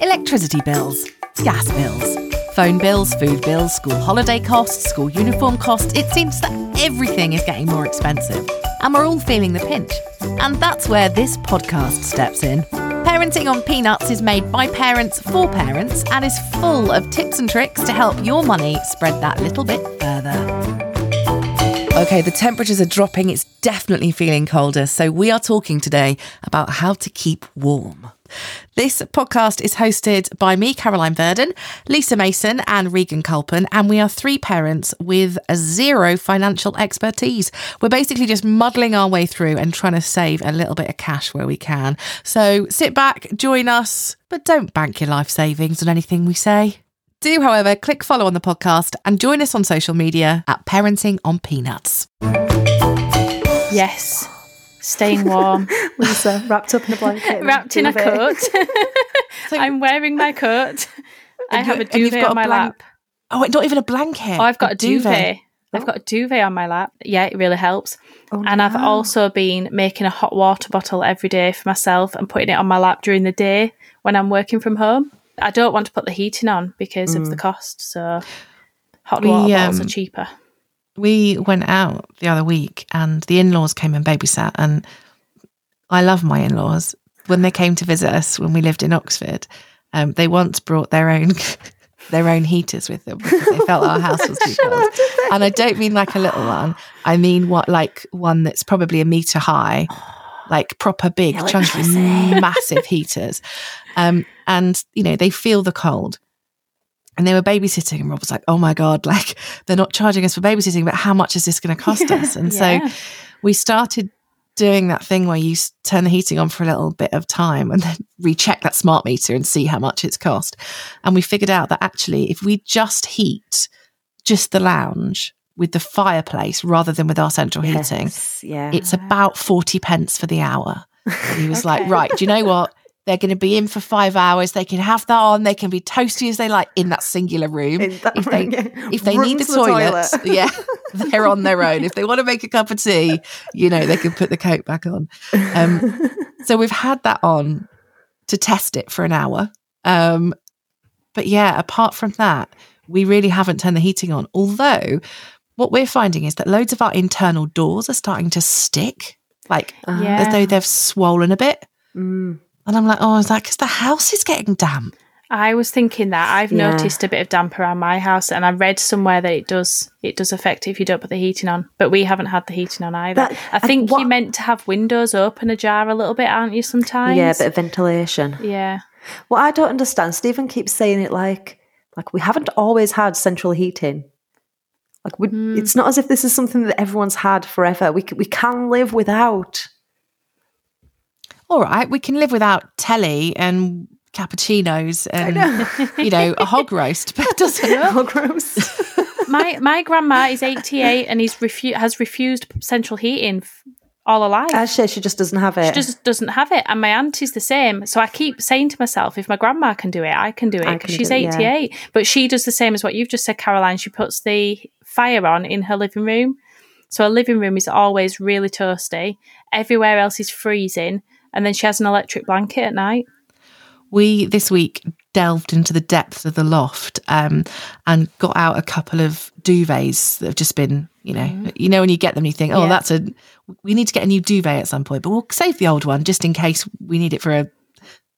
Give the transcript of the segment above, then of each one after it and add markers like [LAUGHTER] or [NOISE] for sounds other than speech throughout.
Electricity bills, gas bills, phone bills, food bills, school holiday costs, school uniform costs. It seems that everything is getting more expensive, and we're all feeling the pinch. And that's where this podcast steps in. Parenting on Peanuts is made by parents for parents and is full of tips and tricks to help your money spread that little bit further. Okay, the temperatures are dropping. It's definitely feeling colder. So, we are talking today about how to keep warm. This podcast is hosted by me, Caroline Verdon, Lisa Mason, and Regan Culpen, and we are three parents with zero financial expertise. We're basically just muddling our way through and trying to save a little bit of cash where we can. So sit back, join us, but don't bank your life savings on anything we say. Do, however, click follow on the podcast and join us on social media at Parenting on Peanuts. Yes. Staying warm. [LAUGHS] Lisa, wrapped up in a blanket. Wrapped in a coat. [LAUGHS] I'm wearing my coat. I have a duvet on my lap. Oh, not even a blanket. Oh, I've got a, duvet. I've got a duvet on my lap. Yeah, it really helps. Oh, and I've also been making a hot water bottle every day for myself and putting it on my lap during the day when I'm working from home. I don't want to put the heating on because of the cost. So hot We, water bottles um, are cheaper. We went out the other week and the in-laws came and babysat and i love my in-laws. When they came to visit us when we lived in oxford um, they once brought their own [LAUGHS] their own heaters with them because they felt our house was [LAUGHS] too cold. and i don't mean like a little one. I mean what like one that's probably a meter high like proper big chunky massive heaters. Um, and you know they feel the cold and they were babysitting and rob was like oh my god [LAUGHS] like they're not charging us for babysitting but how much is this going to cost us and Yeah. so we started doing that thing where you turn the heating on for a little bit of time and then [LAUGHS] recheck that smart meter and see how much it's cost and we figured out that actually if we just heat just the lounge with the fireplace rather than with our central heating yeah. it's about 40 pence for the hour. And he was like, [LAUGHS] right, do you know what? They're going to be in for five hours. They can have that on. They can be toasty as they like in that singular room. That if they yeah. if they Run need the the toilet, toilet. [LAUGHS] yeah, they're on their own. If they want to make a cup of tea, you know, they can put the coat back on. Um, [LAUGHS] so we've had that on to test it for an hour. Um, but yeah, apart from that, we really haven't turned the heating on. Although, what we're finding is that loads of our internal doors are starting to stick, like Yeah. as though they've swollen a bit. Mm. And I'm like, oh, is that because the house is getting damp? I was thinking that I've Yeah. noticed a bit of damp around my house, and I read somewhere that it does it does affect it if you don't put the heating on. But we haven't had the heating on either. That- I I- think what- you're meant to have windows open ajar a little bit, aren't you? Sometimes. Yeah, a bit of ventilation. yeah. Well, I don't understand, Stephen keeps saying it like like we haven't always had central heating. Like we, Hmm. it's not as if this is something that everyone's had forever. We we can live without. All right, we can live without telly and cappuccinos and you know a hog roast, but doesn't. [LAUGHS] Oh, gross. [LAUGHS] My my grandma is 88 and he's refu- has refused central heating f- all her life. Actually, she just doesn't have it. She just doesn't have it, and my aunt is the same. So I keep saying to myself, if my grandma can do it, I can do it I because can she's do it, yeah. 88. But she does the same as what you've just said, Caroline. She puts the fire on in her living room, so her living room is always really toasty. Everywhere else is freezing, and then she has an electric blanket at night. we this week delved into the depths of the loft um, and got out a couple of duvets that have just been, you know, you know when you get them, you think, oh, Yeah. that's a, we need to get a new duvet at some point, but we'll save the old one just in case we need it for a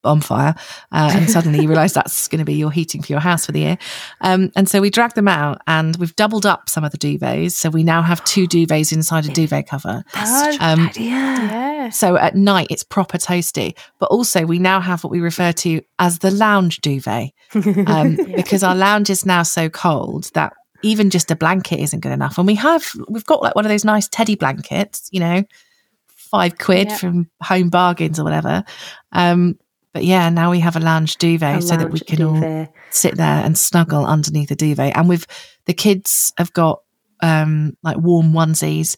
bonfire. Uh, and suddenly you realise that's going to be your heating for your house for the year. Um, and so we dragged them out and we've doubled up some of the duvets. So we now have two [GASPS] duvets inside a duvet cover. Oh, Um, idea. yeah. so at night it's proper toasty, but also we now have what we refer to as the lounge duvet um, [LAUGHS] because our lounge is now so cold that even just a blanket isn't good enough. And we have we've got like one of those nice teddy blankets, you know, five quid Yeah. from Home Bargains or whatever. Um, but yeah, now we have a lounge duvet A so that we lounge can all sit there and snuggle underneath the duvet. And with the kids have got um, like warm onesies.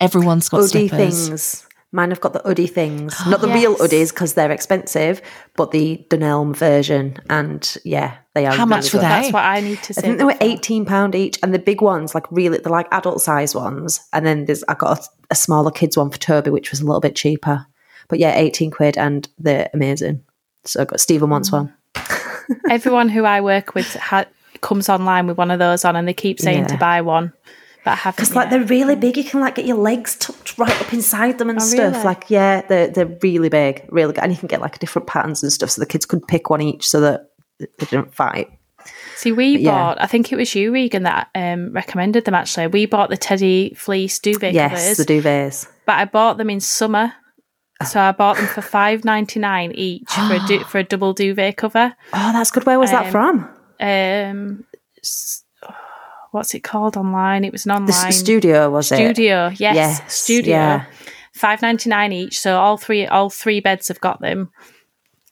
Everyone's got Oodie slippers. things. Mine have got the Oodie things, [GASPS] not the real Yes. Oodies because they're expensive, but the Dunelm version. And yeah, they are. How much were good. they? That's what I need to I say. think they were eighteen pound each, and the big ones, like really, they're like adult size ones. And then there's I got a, a smaller kids one for Toby, which was a little bit cheaper. But yeah, eighteen quid, and they're amazing. So I got Stephen wants one. Everyone who I work with ha- comes online with one of those on, and they keep saying Yeah. to buy one, but I haven't. Because like yet. they're really big, you can like get your legs tucked right up inside them and Oh, stuff. really? Like yeah, they're they're really big, really good, and you can get like different patterns and stuff, so the kids could pick one each, so that they didn't fight. See, we yeah. bought. I think it was you, Regan, that um, recommended them. Actually, we bought the teddy fleece duvet yes, covers, the duvets. but I bought them in summer. So I bought them for five ninety nine each for a du- [GASPS] for a double duvet cover. Oh, that's good. Where was that Um, from? Um, what's it called online? It was an online s- studio was it? studio. Yes, Yes, studio. yeah. Five ninety nine each. So all three all three beds have got them.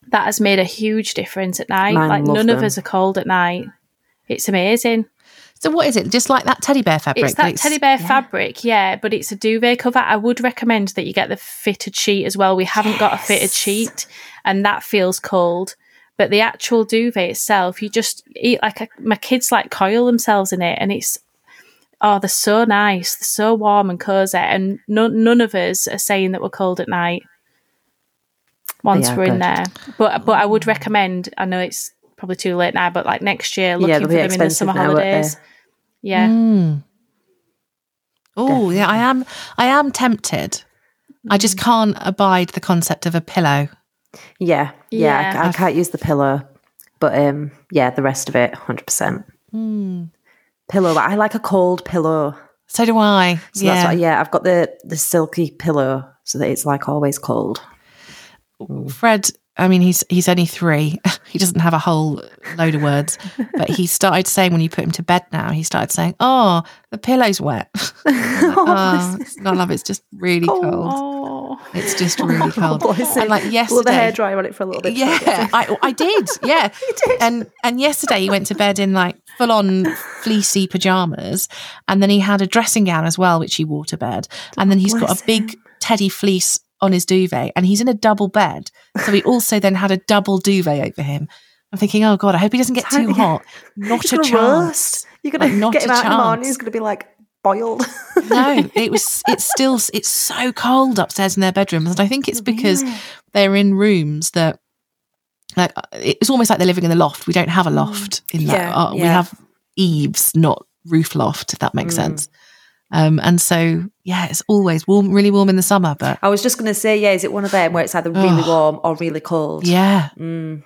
That has made a huge difference at night. Mine like none of us are cold at night. It's amazing. So what is it? Just like that teddy bear fabric? It's that but teddy bear fabric, yeah, but it's a duvet cover. I would recommend that you get the fitted sheet as well. We haven't got a fitted sheet, and that feels cold. But the actual duvet itself, you just eat like a, my kids like coil themselves in it, and it's oh, they're so nice, they're so warm and cozy, and none none of us are saying that we're cold at night. Once we're in there, but but I would mm. recommend. I know it's probably too late now, but like next year, looking they'll for be them in the summer now, holidays. Yeah. Mm. Oh yeah, I am. I am tempted. I just can't abide the concept of a pillow. Yeah, yeah. I Yeah. ca- I, can't use the pillow, but um, yeah, the rest of it, hundred percent. Hmm. Pillow. I like a cold pillow. So do I. So yeah. that's why, yeah, I've got the the silky pillow, so that it's like always cold. Fred, I mean, he's he's only three. [LAUGHS] he doesn't have a whole load of words, but he started saying when you put him to bed now, he started saying, "Oh, the pillow's wet." [LAUGHS] [LAUGHS] oh, ah, it's not love. It's just really oh. cold. Oh, It's just oh, really oh, cold. Bless and like the yesterday, hair dryer on it for a little bit. yeah, I, I did. Yeah, did. and and yesterday he went to bed in like full on fleecy pajamas, and then he had a dressing gown as well, which he wore to bed, and then he's got a big teddy fleece on his duvet, and he's in a double bed, so he also then had a double duvet over him. I'm thinking, oh god, I hope he doesn't get too hot. Not a chance. roast. You're gonna Like, not get him out in the morning. He's gonna be like boiled. [LAUGHS] no, it was. It's still. It's so cold upstairs in their bedrooms, and I think it's because they're in rooms that, like, it's almost like they're living in the loft. We don't have a loft in that. Yeah, uh, We have eaves, not roof loft. If that makes Mm. sense. Um, and so yeah, it's always warm, really warm in the summer, but I was just gonna say, yeah, is it one of them where it's either really Oh. warm or really cold? yeah. Mm.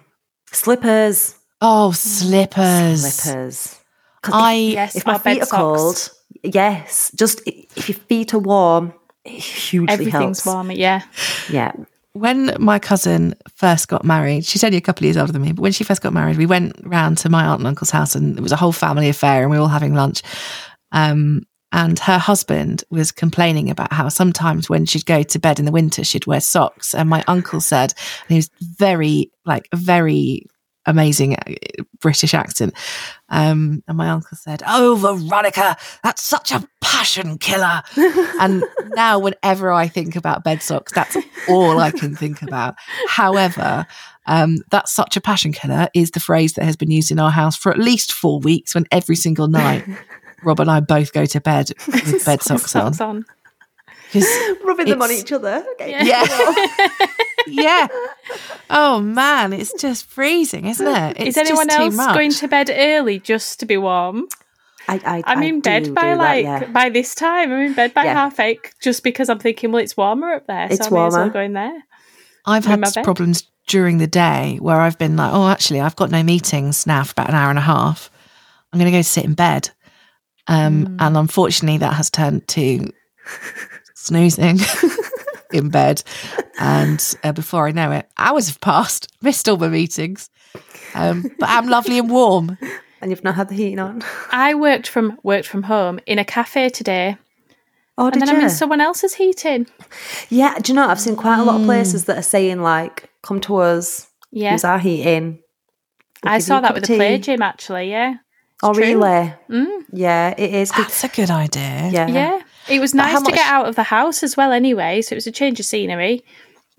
Slippers. Oh, slippers. Slippers. I yes. if my feet are socks. cold, yes, just if your feet are warm, it hugely everything's helps. warmer. Yeah, Yeah, when my cousin first got married, she's only a couple of years older than me, but when she first got married, we went round to my aunt and uncle's house and it was a whole family affair and we were all having lunch. Um, and her husband was complaining about how sometimes when she'd go to bed in the winter, she'd wear socks. And my uncle said, and he was very, like, very amazing uh, British accent. Um, and my uncle said, Oh, Veronica, that's such a passion killer. [LAUGHS] and now, whenever I think about bed socks, that's all I can think about. However, um, that's such a passion killer is the phrase that has been used in our house for at least four weeks when every single night [LAUGHS] Rob and I both go to bed [LAUGHS] with bed socks on. socks on. [LAUGHS] 'Cause- rubbing them on each other. Okay. Yeah. yeah. [LAUGHS] yeah. Oh man, it's just freezing, isn't it? It's Is anyone just too else much. going to bed early just to be warm? I, I, I'm in do bed do by that, like yeah. by this time. I'm in bed by Yeah. half eight just because I'm thinking, well, it's warmer up there, It's so I may as well go in there. I've in had problems during the day where I've been like, oh, actually, I've got no meetings now for about an hour and a half. I'm going to go sit in bed. Um, Hmm. And unfortunately, that has turned to snoozing [LAUGHS] in bed. And uh, before I know it, hours have passed, missed all my meetings. Um, but I'm lovely and warm. And you've not had the heating on. I worked from worked from home in a cafe today, Oh, and did then I'm you? in someone else's heating. yeah, do you know, I've seen quite a lot of places that are saying, like, come to us, Yeah, use our heating. We'll I saw that with of the play gym actually. Yeah, Oh, true. really? Mm. Yeah, it is. That's a good idea. yeah. yeah. It was nice how to get out of the house as well, anyway. So it was a change of scenery,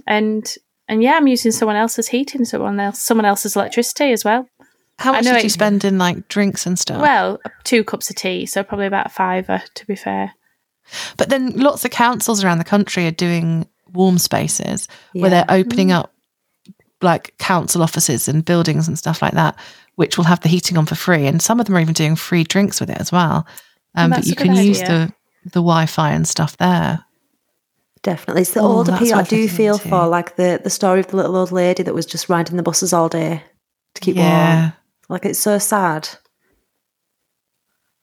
and and yeah, I'm using someone else's heating, someone else, someone else's electricity as well. How much know did it- you spend in like drinks and stuff? Well, two cups of tea, so probably about a fiver to be fair. But then lots of councils around the country are doing warm spaces where they're opening up like council offices and buildings and stuff like that, which will have the heating on for free. And some of them are even doing free drinks with it as well. Um, but you a good can use the the Wi-Fi and stuff there. Definitely. It's the Oh, older that's people I do feel into. for, like the, the story of the little old lady that was just riding the buses all day to keep Yeah. warm. Like it's so sad.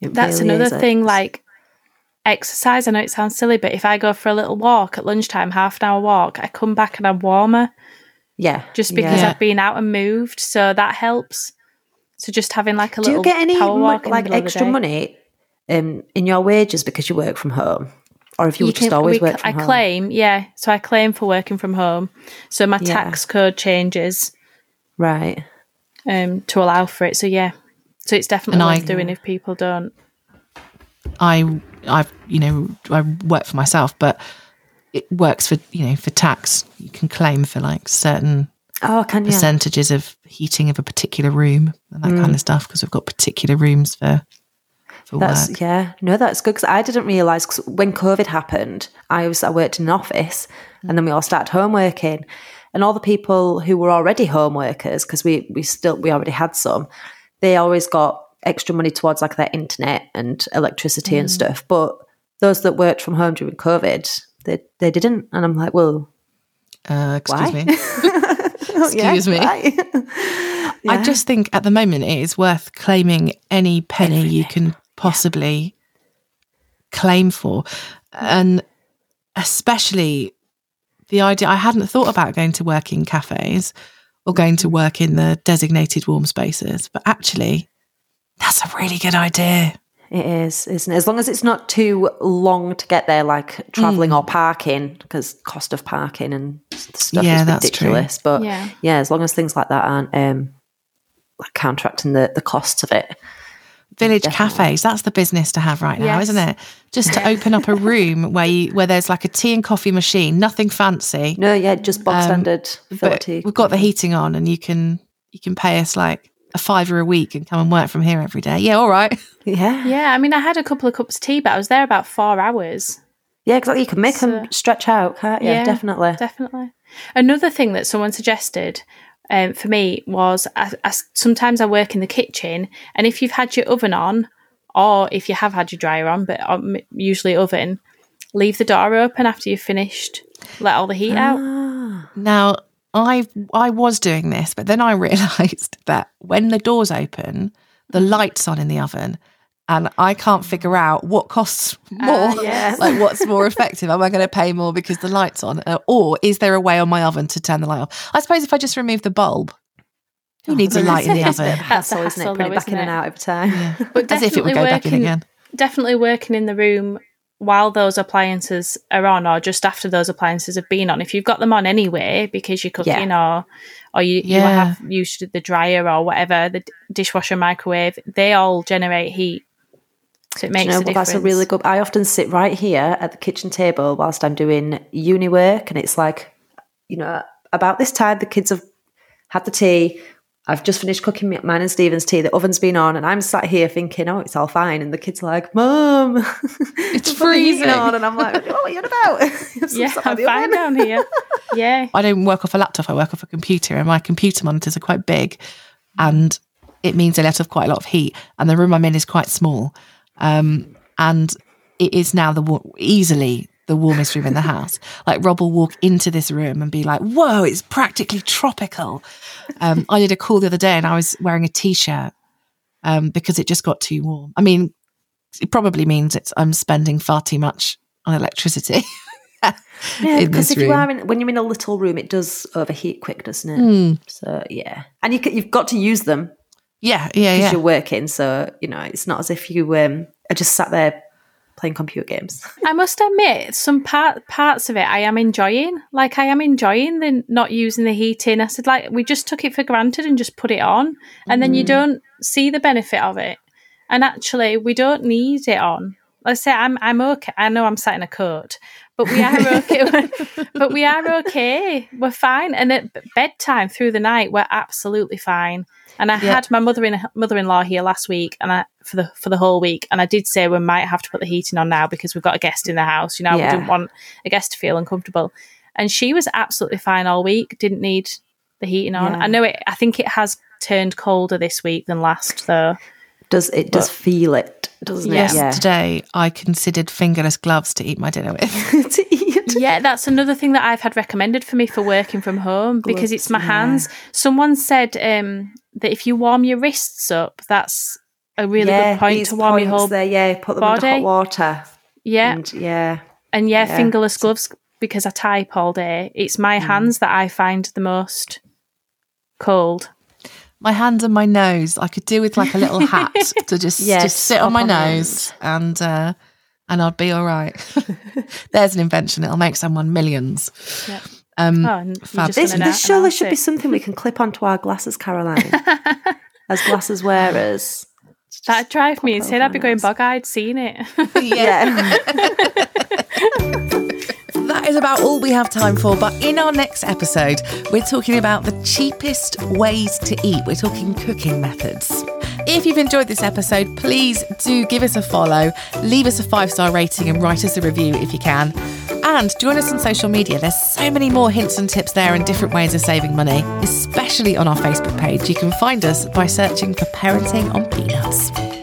It That's really another thing, like exercise. I know it sounds silly, but if I go for a little walk at lunchtime, half an hour walk, I come back and I'm warmer yeah, just because Yeah. I've been out and moved. So that helps. So just having like a Do little you get any power mo- walk in the like middle of the extra money um, in your wages because you work from home, or if you, You would just can- always we- work from I home? I claim, yeah. So I claim for working from home. So my Yeah. tax code changes Right. um, to allow for it. So yeah. So it's definitely And I- worth doing if people don't. I I you know I work for myself, but it works for you know for tax. You can claim for like certain Oh, can you? percentages of heating of a particular room and that Mm. kind of stuff because we've got particular rooms for for That's work. yeah. No, that's good because I didn't realize because when COVID happened, I was I worked in an office, and then we all started home working, and all the people who were already home workers because we we still we already had some, they always got extra money towards like their internet and electricity and stuff. But those that worked from home during COVID, they they didn't, and I'm like, well, Uh, excuse why? me. [LAUGHS] [LAUGHS] Excuse me. why? [LAUGHS] I just think at the moment it is worth claiming any penny you can possibly claim for. And especially the idea I hadn't thought about going to work in cafes or going to mm-hmm. work in the designated warm spaces, but actually that's a really good idea. It is, isn't it? As long as it's not too long to get there, like traveling Mm. or parking, because cost of parking and stuff Yeah, is that's true. ridiculous. But Yeah. yeah. as long as things like that aren't um, like counteracting the the costs of it. Village Definitely. cafes, that's the business to have right now, Yes. isn't it? Just to open up a [LAUGHS] room where you where there's like a tea and coffee machine, nothing fancy. No, yeah, just bog Um, standard but filter. we've got the heating on and you can you can pay us like a fiver a week and come and work from here every day. Yeah, all right. [LAUGHS] Yeah, Yeah, I mean, I had a couple of cups of tea, but I was there about four hours. yeah, exactly. You can make So- them stretch out, can't you? Yeah, definitely. Definitely. Another thing that someone suggested um, for me was I, I, sometimes I work in the kitchen, and if you've had your oven on, or if you have had your dryer on, but um, usually oven, leave the door open after you've finished. Let all the heat out. Ah, Now I I was doing this, but then I [LAUGHS] realised that when the doors open, the lights on in the oven. And I can't figure out what costs [LAUGHS] more. yes. Like, what's more effective? Am I going to pay more because the light's on? Uh, Or is there a way on my oven to turn the light off? I suppose if I just remove the bulb, who needs a light in the It's a bit oven? That's a hassle, isn't it? hassle Putting though, it back in isn't and it? out every time. But As if it would go definitely back in again. Definitely working in the room while those appliances are on, or just after those appliances have been on. If you've got them on anyway because you're cooking, or or you, you have used the dryer or whatever, the dishwasher, microwave, they all generate heat. So it makes you know a difference. That's a really good. I often sit right here at the kitchen table whilst I'm doing uni work, and it's like, you know, about this time the kids have had the tea. I've just finished cooking mi- mine and Stephen's tea. The oven's been on, and I'm sat here thinking, "Oh, it's all fine." And the kids are like, "Mum, [LAUGHS] It's put the heating freezing. on," and I'm like, "Oh, what are you on about?" [LAUGHS] Have [LAUGHS] some yeah, I'm fine down here. Yeah, I don't work off a laptop, I work off a computer, and my computer monitors are quite big, and it means they let off quite a lot of heat. And the room I'm in is quite small, um, and it is now the wa- easily the warmest room in the house. Like Rob will walk into this room and be like, "Whoa, it's practically tropical." Um, I did a call the other day, and I was wearing a t-shirt um, because it just got too warm. I mean, it probably means it's I'm spending far too much on electricity. [LAUGHS] Yeah, because if you are in, when you're in a little room, it does overheat quick, doesn't it? Hmm. So yeah, and you you've got to use them Yeah, yeah, because yeah. you're working. So you know, it's not as if you um, are just sat there playing computer games. [LAUGHS] I must admit, some part parts of it I am enjoying. Like I am enjoying the not using the heating. I said like we just took it for granted and just put it on, and then you mm. don't see the benefit of it. And actually, we don't need it on. Let's say I'm I'm okay. I know I'm sat in a coat, but we are [LAUGHS] okay. but we are okay. We're fine. And at bedtime through the night, we're absolutely fine. And I Yeah. had my mother in mother in law here last week, and I for the for the whole week, and I did say we might have to put the heating on now because we've got a guest in the house. You know, Yeah. we didn't want a guest to feel uncomfortable, and she was absolutely fine all week. Didn't need the heating on. Yeah. I know it. I think it has turned colder this week than last, though. Does it does feel it, doesn't Yes. it? Yeah. Today, I considered fingerless gloves to eat my dinner with. [LAUGHS] To eat. Yeah, that's another thing that I've had recommended for me for working from home because it's my Gloves, hands. Someone said um, that if you warm your wrists up, that's a really yeah, good point to warm your points whole there. Yeah, put them under body. hot water. yeah. And yeah, And yeah, Yeah. fingerless gloves because I type all day. It's my Mm. hands that I find the most cold. My hands and my nose. I could do with like a little hat [LAUGHS] to just Yes, just sit on my on the nose and uh, and I'd be all right. [LAUGHS] There's an invention. It'll make someone millions. Yeah. Um, Oh, fab. this, this surely should be something we can clip onto our glasses, Caroline, [LAUGHS] as glasses wearers. That'd drive me pop insane. I'd be going nose. bog-eyed seeing it. Yeah. That is about all we have time for. But in our next episode, we're talking about the cheapest ways to eat. We're talking cooking methods. If you've enjoyed this episode, please do give us a follow, leave us a five star rating, and write us a review if you can. And join us on social media. There's so many more hints and tips there and different ways of saving money, especially on our Facebook page. You can find us by searching for Parenting on Peanuts.